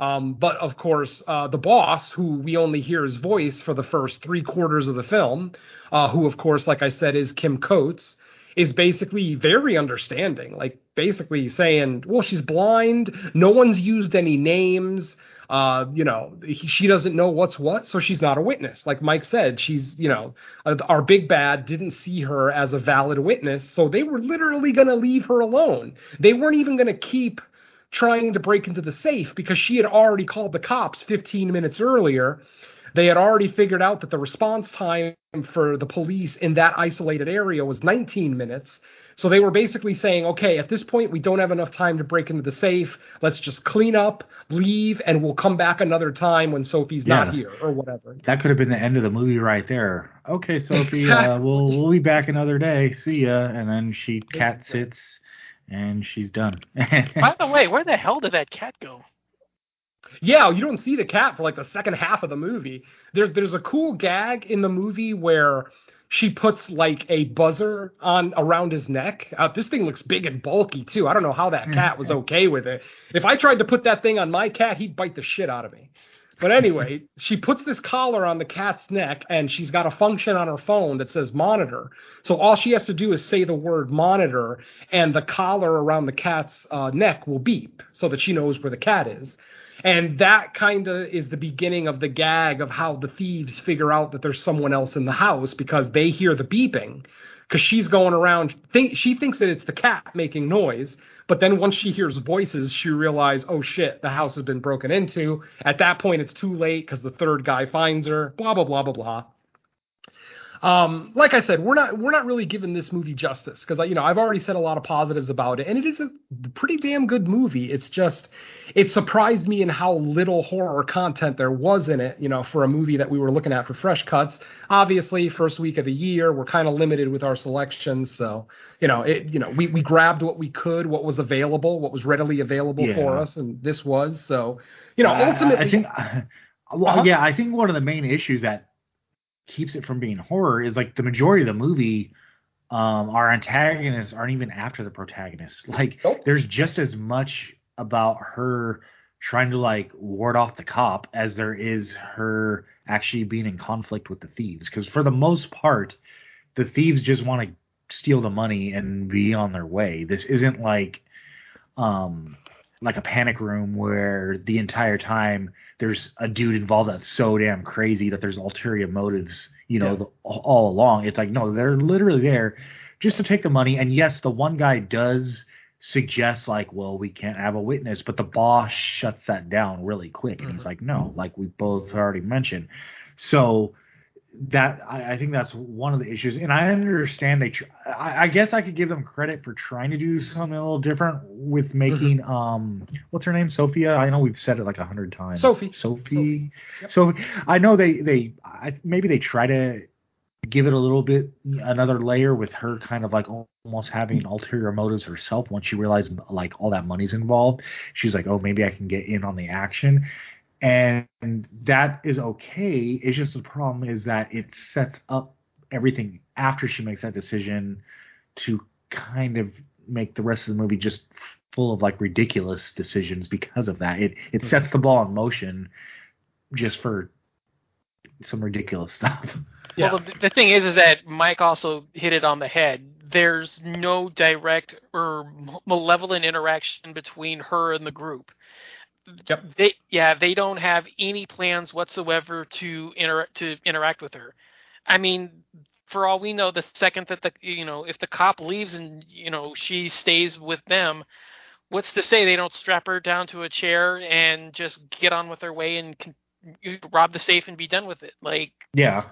Um, but of course, uh, the boss, who we only hear his voice for the first three quarters of the film, uh, who of course, like I said, is Kim Coates, is basically very understanding. Like basically saying, well, she's blind. No one's used any names. Uh, you know, he, she doesn't know what's what, so she's not a witness. Like Mike said, she's, you know, uh, our big bad didn't see her as a valid witness, so they were literally going to leave her alone. They weren't even going to keep trying to break into the safe because she had already called the cops 15 minutes earlier. They had already figured out that the response time for the police in that isolated area was 19 minutes. So they were basically saying, okay, at this point, we don't have enough time to break into the safe. Let's just clean up, leave, and we'll come back another time when Sophie's
Yeah.
not here or whatever.
That could have been the end of the movie right there. Okay, Sophie, uh, we'll we'll be back another day. See ya. And then she cat sits, and she's done.
By the way, where the hell did that cat go?
Yeah, you don't see the cat for like the second half of the movie. There's there's a cool gag in the movie where she puts like a buzzer on around his neck. Uh, this thing looks big and bulky too. I don't know how that cat was okay with it. If I tried to put that thing on my cat, he'd bite the shit out of me. But anyway, she puts this collar on the cat's neck and she's got a function on her phone that says monitor. So all she has to do is say the word monitor and the collar around the cat's uh, neck will beep so that she knows where the cat is. And that kind of is the beginning of the gag of how the thieves figure out that there's someone else in the house because they hear the beeping. Because she's going around, think she thinks that it's the cat making noise, but then once she hears voices, she realizes, oh shit, the house has been broken into. At that point, it's too late because the third guy finds her. Blah blah blah blah blah. Um, like I said, we're not we're not really giving this movie justice because you know I've already said a lot of positives about it, and it is a pretty damn good movie. It's just it surprised me in how little horror content there was in it. You know, for a movie that we were looking at for fresh cuts. Obviously, first week of the year, we're kind of limited with our selections, so you know it. You know, we we grabbed what we could, what was available, what was readily available
Yeah.
for us, and this was so. You know,
I- I-
ultimately,
I think. Well,
Uh-huh.
yeah, I think one of the main issues that keeps it from being horror is like the majority of the movie, um, our antagonists aren't even after the protagonist. Like,
Nope.
there's just as much about her trying to like ward off the cop as there is her actually being in conflict with the thieves. Because for the most part, the thieves just want to steal the money and be on their way. This isn't like, um, like a panic room where the entire time there's a dude involved that's so damn crazy that there's ulterior motives, you know,
Yeah.
the, all along. It's like no, they're literally there just to take the money. And yes, the one guy does suggest like, well, we can't have a witness, but the boss shuts that down really quick, and he's mm-hmm. like, no, like we both already mentioned. So that I, I think that's one of the issues, and I understand they. Tr- I, I guess I could give them credit for trying to do something a little different with making um, what's her name, Sophia. I know we've said it like a hundred times.
Sophie.
Sophie. So I know they they I, maybe they try to give it a little bit another layer with her kind of like almost having ulterior motives herself once she realized like all that money's involved she's like oh maybe i can get in on the action and that is okay it's just the problem is that it sets up everything after she makes that decision to kind of make the rest of the movie just full of like ridiculous decisions because of that it it mm-hmm. sets the ball in motion just for some ridiculous stuff
Yeah.
Well, the, the thing is, is that Mike also hit it on the head. There's no direct or malevolent interaction between her and the group.
Yep.
They, yeah, they don't have any plans whatsoever to inter- to interact with her. I mean, for all we know, the second that the you know if the cop leaves and you know she stays with them, what's to say they don't strap her down to a chair and just get on with their way and con- rob the safe and be done with it? Like,
yeah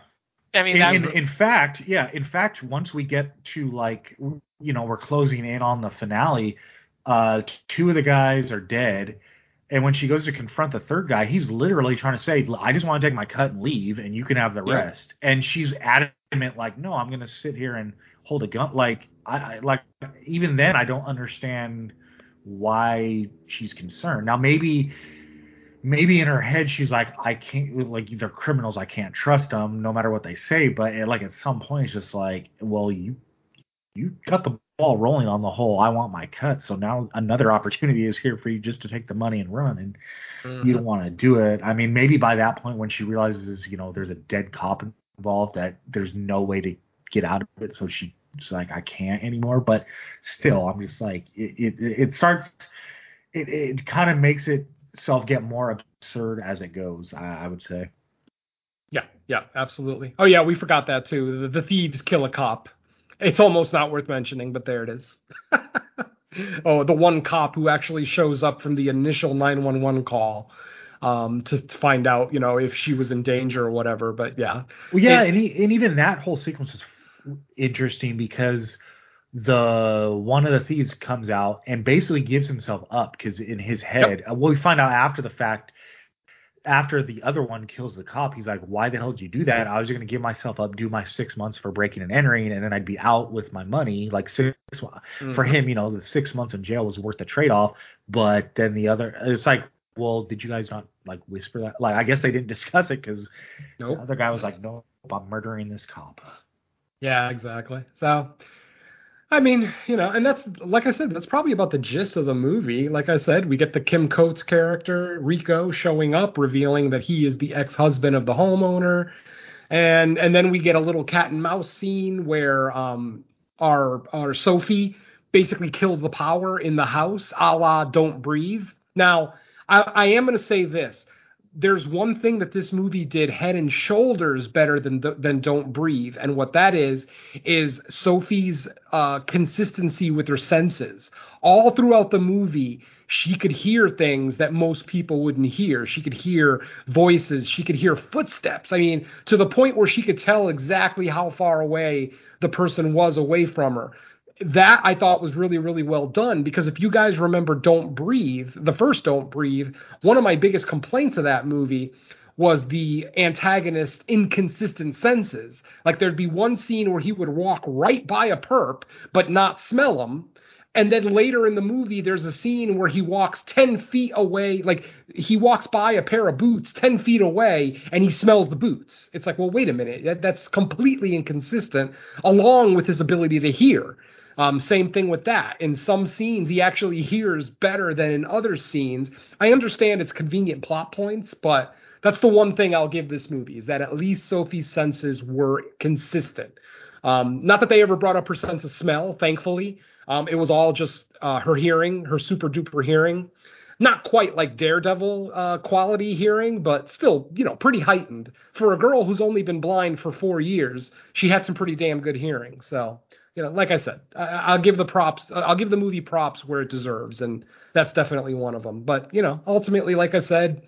I mean,
in, in, in fact, yeah, in fact, once we get to like, you know, we're closing in on the finale, uh, two of the guys are dead. And when she goes to confront the third guy, he's literally trying to say, I just want to take my cut and leave, and you can have the
Yeah.
rest. And she's adamant like, no, I'm gonna sit here and hold a gun. Like, I, I like even then, I don't understand why she's concerned. Now, maybe maybe in her head she's like i can't like they're criminals i can't trust them no matter what they say but it, like at some point it's just like well you you got the ball rolling on the whole i want my cut so now another opportunity is here for you just to take the money and run and
Mm-hmm.
you don't want to do it i mean maybe by that point when she realizes you know there's a dead cop involved that there's no way to get out of it so she's like i can't anymore but still i'm just like it it, it starts it, it kind of makes it self get more absurd as it goes. I, I would say.
Yeah, yeah, absolutely. Oh yeah, we forgot that too. The, the thieves kill a cop. It's almost not worth mentioning, but there it is. oh, the one cop who actually shows up from the initial 911 call um, to, to find out, you know, if she was in danger or whatever. But yeah,
Well, yeah, and, he, and even that whole sequence is interesting because the one of the thieves comes out and basically gives himself up because in his head, uh, well, we find out after the fact. After the other one kills the cop, he's like, "Why the hell did you do that? I was going to give myself up, do my six months for breaking and entering, and then I'd be out with my money. Like six for mm-hmm. him, you know, the six months in jail was worth the trade off. But then the other, it's like, well, did you guys not like whisper that? Like, I guess they didn't discuss it because
Nope.
the other guy was like, "No, I'm murdering this cop."
Yeah, exactly. So, I mean, you know, and that's like I said, that's probably about the gist of the movie. Like I said, we get the Kim Coates character Rico showing up, revealing that he is the ex-husband of the homeowner, and and then we get a little cat and mouse scene where um our our Sophie basically kills the power in the house, a la Don't Breathe. Now, I, I am going to say this there's one thing that this movie did head and shoulders better than than Don't Breathe, and what that is is Sophie's uh, consistency with her senses. All throughout the movie, she could hear things that most people wouldn't hear. She could hear voices. She could hear footsteps. I mean, to the point where she could tell exactly how far away the person was away from her that I thought was really, really well done because if you guys remember Don't Breathe, the first Don't Breathe, one of my biggest complaints of that movie was the antagonist inconsistent senses. Like there'd be one scene where he would walk right by a perp but not smell him. And then later in the movie, there's a scene where he walks 10 feet away, like he walks by a pair of boots 10 feet away and he smells the boots. It's like, well, wait a minute. That, that's completely inconsistent, along with his ability to hear. Um, same thing with that. In some scenes, he actually hears better than in other scenes. I understand it's convenient plot points, but that's the one thing I'll give this movie is that at least Sophie's senses were consistent. Um, not that they ever brought up her sense of smell, thankfully. Um, it was all just uh, her hearing, her super duper hearing. Not quite like Daredevil uh, quality hearing, but still, you know, pretty heightened. For a girl who's only been blind for four years, she had some pretty damn good hearing. So, you know, like I said, I, I'll give the props, I'll give the movie props where it deserves, and that's definitely one of them. But you know, ultimately, like I said,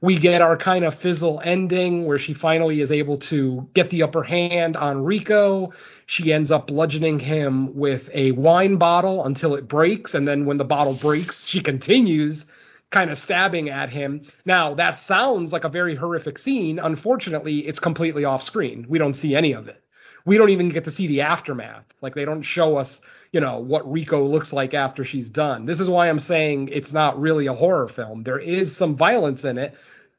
we get our kind of fizzle ending where she finally is able to get the upper hand on Rico. She ends up bludgeoning him with a wine bottle until it breaks, and then when the bottle breaks, she continues kind of stabbing at him. Now, that sounds like a very horrific scene. Unfortunately, it's completely off screen. We don't see any of it we don't even get to see the aftermath. Like they don't show us, you know, what Rico looks like after she's done. This is why I'm saying it's not really a horror film. There is some violence in it,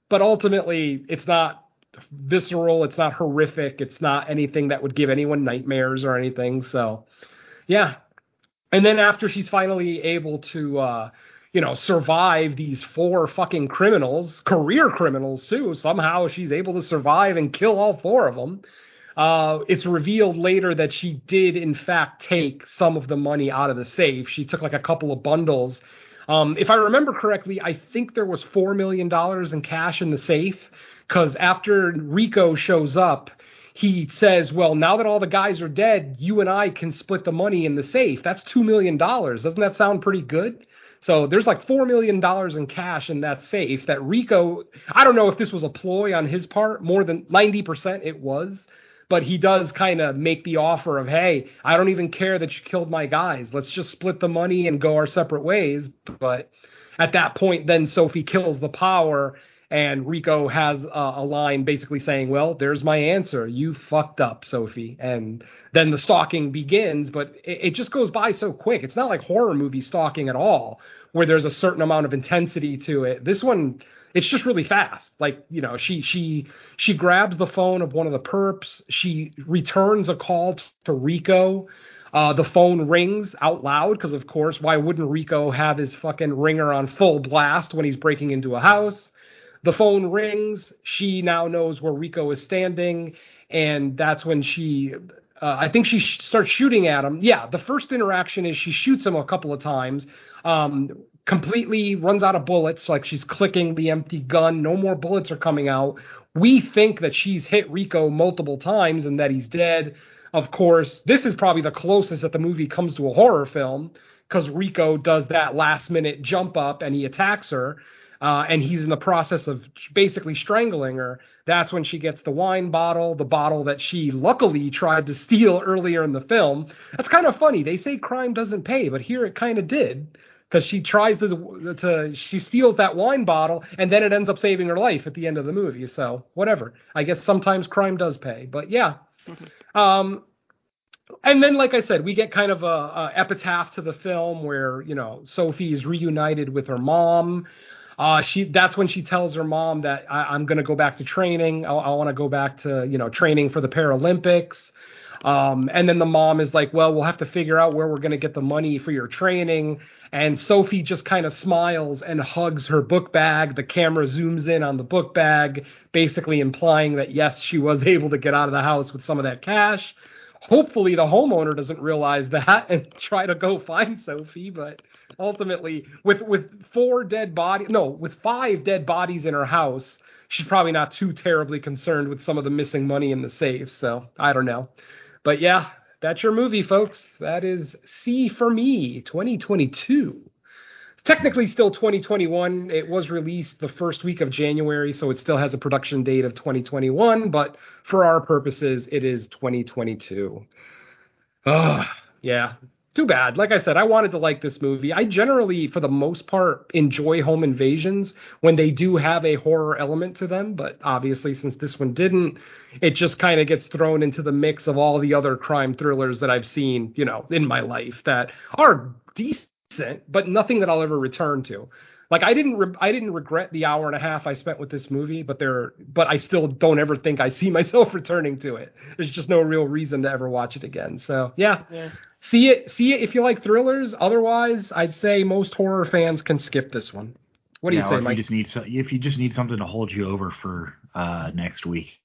but ultimately it's not visceral, it's not horrific, it's not anything that would give anyone nightmares or anything. So, yeah. And then after she's finally able to uh you know, survive these four fucking criminals, career criminals too. Somehow she's able to survive and kill all four of them. Uh, it's revealed later that she did, in fact, take some of the money out of the safe. She took like a couple of bundles. Um, if I remember correctly, I think there was four million dollars in cash in the safe. Because after Rico shows up, he says, "Well, now that all the guys are dead, you and I can split the money in the safe. That's two million dollars. Doesn't that sound pretty good?" So there's like four million dollars in cash in that safe that Rico. I don't know if this was a ploy on his part. More than ninety percent, it was but he does kind of make the offer of, hey, I don't even care that you killed my guys. Let's just split the money and go our separate ways. But at that point, then Sophie kills the power and Rico has a, a line basically saying, "Well, there's my answer. You fucked up, Sophie." And then the stalking begins, but it, it just goes by so quick. It's not like horror movie stalking at all, where there's a certain amount of intensity to it. This one, it's just really fast. Like you know, she she she grabs the phone of one of the perps. She returns a call to Rico. Uh, the phone rings out loud because, of course, why wouldn't Rico have his fucking ringer on full blast when he's breaking into a house? The phone rings. She now knows where Rico is standing, and that's when she. Uh, I think she sh- starts shooting at him. Yeah, the first interaction is she shoots him a couple of times. Um, completely runs out of bullets, like she's clicking the empty gun. No more bullets are coming out. We think that she's hit Rico multiple times and that he's dead. Of course, this is probably the closest that the movie comes to a horror film because Rico does that last minute jump up and he attacks her. Uh, and he's in the process of basically strangling her. That's when she gets the wine bottle, the bottle that she luckily tried to steal earlier in the film. That's kind of funny. They say crime doesn't pay, but here it kind of did because she tries to, to she steals that wine bottle and then it ends up saving her life at the end of the movie. So whatever. I guess sometimes crime does pay, but yeah. Um, and then, like I said, we get kind of a, a, epitaph to the film where you know Sophie is reunited with her mom. Uh, she that's when she tells her mom that I, am going to go back to training. I, I want to go back to you know training for the Paralympics. Um, and then the mom is like, well, we'll have to figure out where we're going to get the money for your training. And Sophie just kind of smiles and hugs her book bag. The camera zooms in on the book bag, basically implying that yes, she was able to get out of the house with some of that cash. Hopefully, the homeowner doesn't realize that and try to go find Sophie. But ultimately, with with four dead bodies, no, with five dead bodies in her house, she's probably not too terribly concerned with some of the missing money in the safe. So I don't know. But yeah, that's your movie, folks. That is See for Me 2022. Technically, still 2021. It was released the first week of January, so it still has a production date of 2021. But for our purposes, it is 2022. Ugh, ah, yeah, too bad. Like I said, I wanted to like this movie. I generally, for the most part, enjoy home invasions when they do have a horror element to them. But obviously, since this one didn't, it just kind of gets thrown into the mix of all the other crime thrillers that I've seen, you know, in my life that are decent, but nothing that I'll ever return to like I didn't re- I didn't regret the hour and a half I spent with this movie, but there but I still don't ever think I see myself returning to it. There's just no real reason to ever watch it again. So yeah,
Yeah.
see it see it if you like thrillers. Otherwise, I'd say most horror fans can skip this one. What do
Yeah,
you say,
if
Mike?
You just need so, if you just need something to hold you over for uh, next week.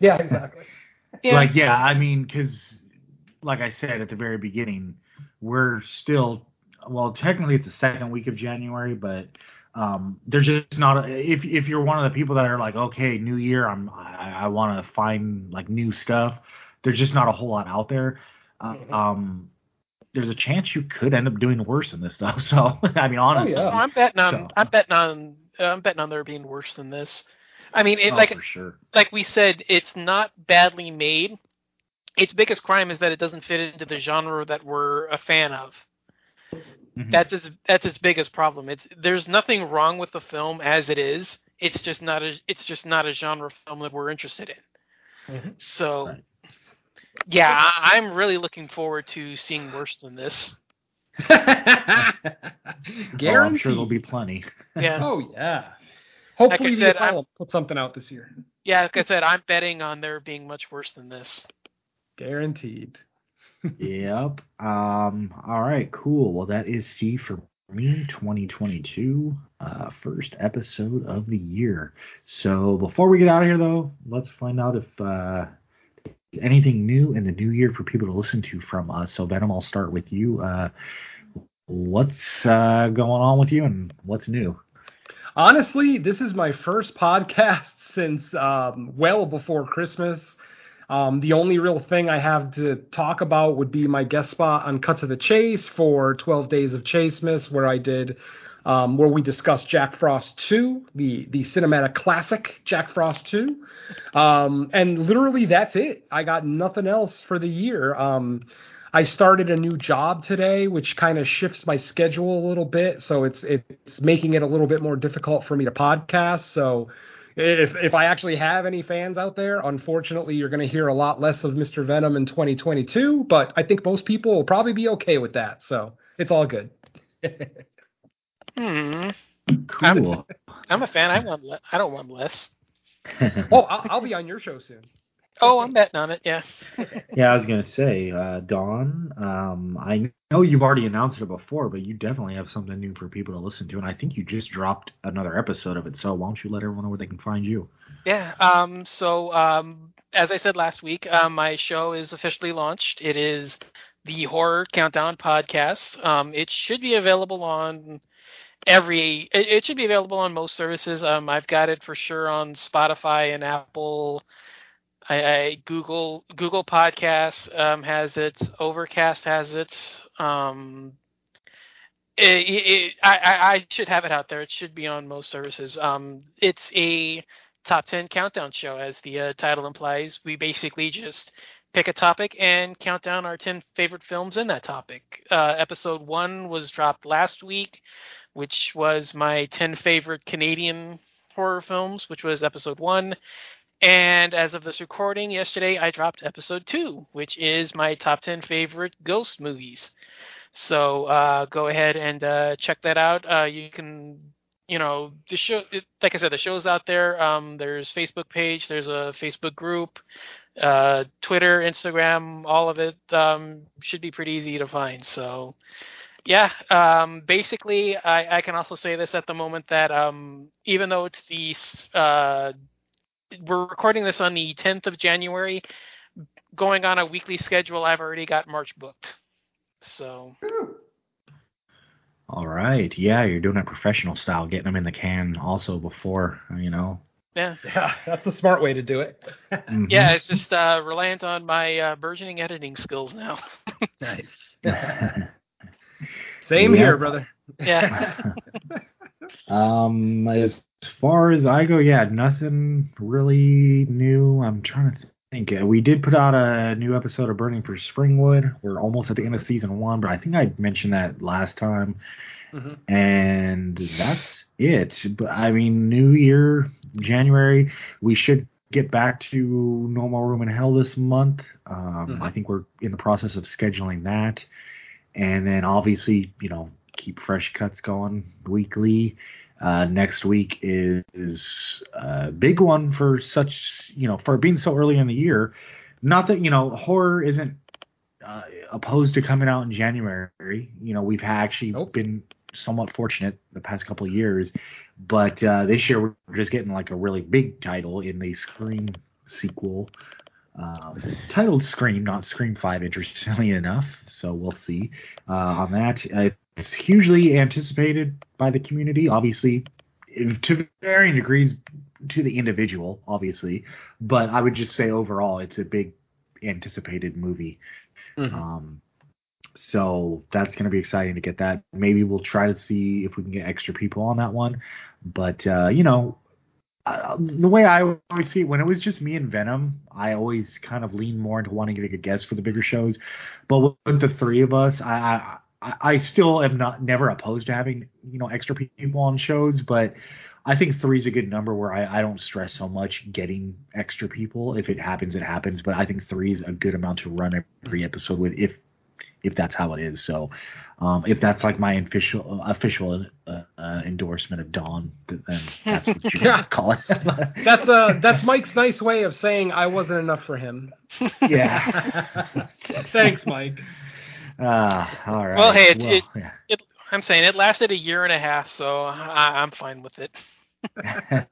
Yeah, exactly.
Yeah.
Like yeah, I mean, because like I said at the very beginning, we're still well, technically it's the second week of January, but um, there's just not a, if if you're one of the people that are like, okay, New Year, I'm I, I want to find like new stuff. There's just not a whole lot out there. Uh, um, there's a chance you could end up doing worse in this stuff. So I mean, honestly,
yeah.
I'm betting on
So-
I'm betting on I'm betting on there being worse than this. I mean, it,
oh,
like
sure.
like we said, it's not badly made. Its biggest crime is that it doesn't fit into the genre that we're a fan of.
Mhm.
That's its that's its biggest problem. It's there's nothing wrong with the film as it is. It's just not a it's just not a genre film that we're interested in.
Mhm.
So,
Right.
yeah, I, I'm really looking forward to seeing worse than this.
Guaranteed.
Oh, I'm sure there'll be plenty.
Yeah,
Oh yeah. Hopefully,
Like I
the
said, I'm-
Asylum put something out this year.
yeah. Like I said, I'm betting on there being much worse than this.
Guaranteed.
Yep. Um. All right. Cool. Well, that is See for Me 2022, uh, first episode of the year. So before we get out of here, though, let's find out if uh, anything new in the new year for people to listen to from us. So Venom, I'll start with you. Uh, what's uh, going on with you, and what's new?
Honestly, this is my first podcast since um, well before Christmas. Um, the only real thing I have to talk about would be my guest spot on Cut to the Chase for 12 Days of Chasemas, where I did, um, where we discussed Jack Frost 2, the, the cinematic classic Jack Frost 2. Um, and literally that's it. I got nothing else for the year. Um, I started a new job today, which kind of shifts my schedule a little bit. So it's it's making it a little bit more difficult for me to podcast. So if if I actually have any fans out there, unfortunately, you're going to hear a lot less of Mr. Venom in 2022. But I think most people will probably be okay with that. So it's all good.
Hmm.
Cool.
I'm a fan. I want. Le- I don't want less.
oh, I'll, I'll be on your show soon.
Oh, I'm betting on it. Yeah.
yeah, I was gonna say, uh, Dawn. Um, I know you've already announced it before, but you definitely have something new for people to listen to, and I think you just dropped another episode of it. So why don't you let everyone know where they can find you?
Yeah. Um. So, um, as I said last week, um, my show is officially launched. It is the Horror Countdown podcast. Um, it should be available on every. It should be available on most services. Um, I've got it for sure on Spotify and Apple. I, I Google Google Podcasts um, has it. Overcast has it. Um, it, it, I, I should have it out there. It should be on most services. Um, it's a top 10 countdown show, as the uh, title implies. We basically just pick a topic and count down our 10 favorite films in that topic. Uh, episode one was dropped last week, which was my 10 favorite Canadian horror films, which was episode one. And as of this recording yesterday, I dropped episode two, which is my top 10 favorite ghost movies. So uh, go ahead and uh, check that out. Uh, you can, you know, the show, it, like I said, the show's out there. Um, there's Facebook page, there's a Facebook group, uh, Twitter, Instagram, all of it um, should be pretty easy to find. So, yeah, um, basically, I, I, can also say this at the moment that um, even though it's the uh, we're recording this on the 10th of January, going on a weekly schedule, I've already got March booked. So.
All right. Yeah, you're doing it professional style, getting them in the can also before, you know.
Yeah.
Yeah, that's the smart way to do it.
Mm-hmm.
Yeah, it's just uh, reliant on my uh, burgeoning editing skills now.
nice. Same
Yeah.
here, brother.
Yeah.
um, as far as I go, yeah, nothing really new. I'm trying to think. Uh, We did put out a new episode of Burning for Springwood. We're almost at the end of season one, but I think I mentioned that last time.
Mhm.
And that's it. But I mean, New Year, January, we should get back to No More Room in Hell this month. Um,
Mhm.
I think we're in the process of scheduling that. And then obviously, you know, keep fresh cuts going weekly. Uh, next week is a big one for such, you know, for being so early in the year. Not that, you know, horror isn't uh, opposed to coming out in January. You know, we've actually
Nope.
been somewhat fortunate the past couple of years, but uh, this year we're just getting like a really big title in the Scream sequel, um, titled Scream, not Scream Five, interestingly enough. So we'll see uh, on that. Uh, it's hugely anticipated by the community, obviously, to varying degrees to the individual, obviously. But I would just say overall, it's a big anticipated movie.
Mhm.
Um, so that's going to be exciting to get that. Maybe we'll try to see if we can get extra people on that one. But uh, you know, uh, the way I always see it, when it was just me and Venom, I always kind of lean more into wanting to get a guest for the bigger shows. But with the three of us, I. I I I still am not never opposed to having you know extra people on shows, but I think three is a good number where I, I don't stress so much getting extra people. If it happens, it happens. But I think three is a good amount to run every episode with, if if that's how it is. So, um, if that's like my official official uh, uh, endorsement of Dawn, then that's what you
Yeah.
call it.
That's uh that's Mike's nice way of saying I wasn't enough for him.
yeah.
Thanks, Mike.
Ah, all right.
Well, hey, it- it-
yeah.
it, I'm saying it lasted a year and a half, so I, I'm fine with it.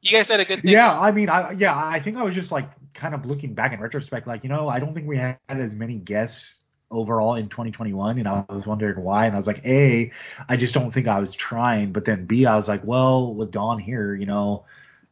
You guys had a good thing.
Yeah, I mean, I yeah, I think I was just like kind of looking back in retrospect, like you know, I don't think we had as many guests overall in 2021, and I was wondering why. And I was like, a, I just don't think I was trying, but then b, I was like, well, with Dawn here, you know,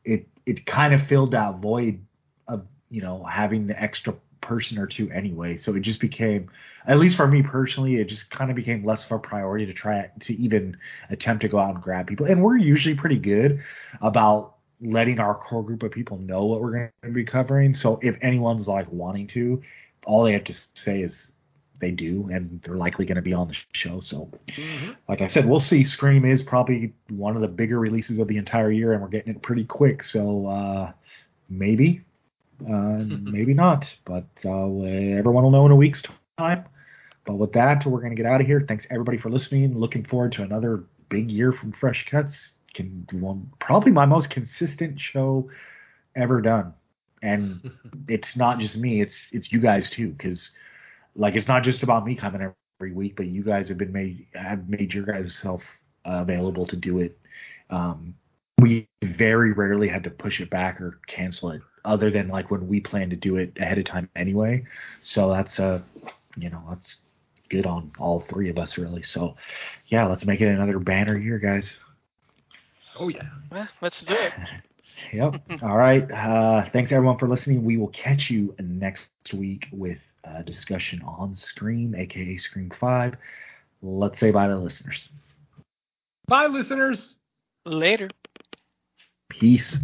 it it kind of filled that void of you know having the extra person or two anyway. So it just became, at least for me personally, it just kind of became less of a priority to try to even attempt to go out and grab people. And we're usually pretty good about letting our core group of people know what we're going to be covering. So if anyone's like wanting to, all they have to say is they do, and they're likely going to be on the show. So,
Mm-hmm.
like I said, we'll see. Scream is probably one of the bigger releases of the entire year, and we're getting it pretty quick. So uh, maybe, maybe not. But uh, everyone will know in a week's time. But with that, we're going to get out of here. Thanks everybody for listening. Looking forward to another big year from Fresh Cuts. Can one, probably my most consistent show ever done, and it's not just me. It's it's you guys too, because like it's not just about me coming every week, but you guys have been made have made your guys self uh, available to do it. Um, we very rarely had to push it back or cancel it, other than like when we plan to do it ahead of time anyway. So that's uh, you know, that's good on all three of us really. So yeah, let's make it another banner year, guys.
Oh yeah.
Well, let's do it.
Yep. All right. Uh, thanks everyone for listening. We will catch you next week with a discussion on Scream, aka Scream Five. Let's say bye to listeners.
Bye, listeners.
Later.
Peace.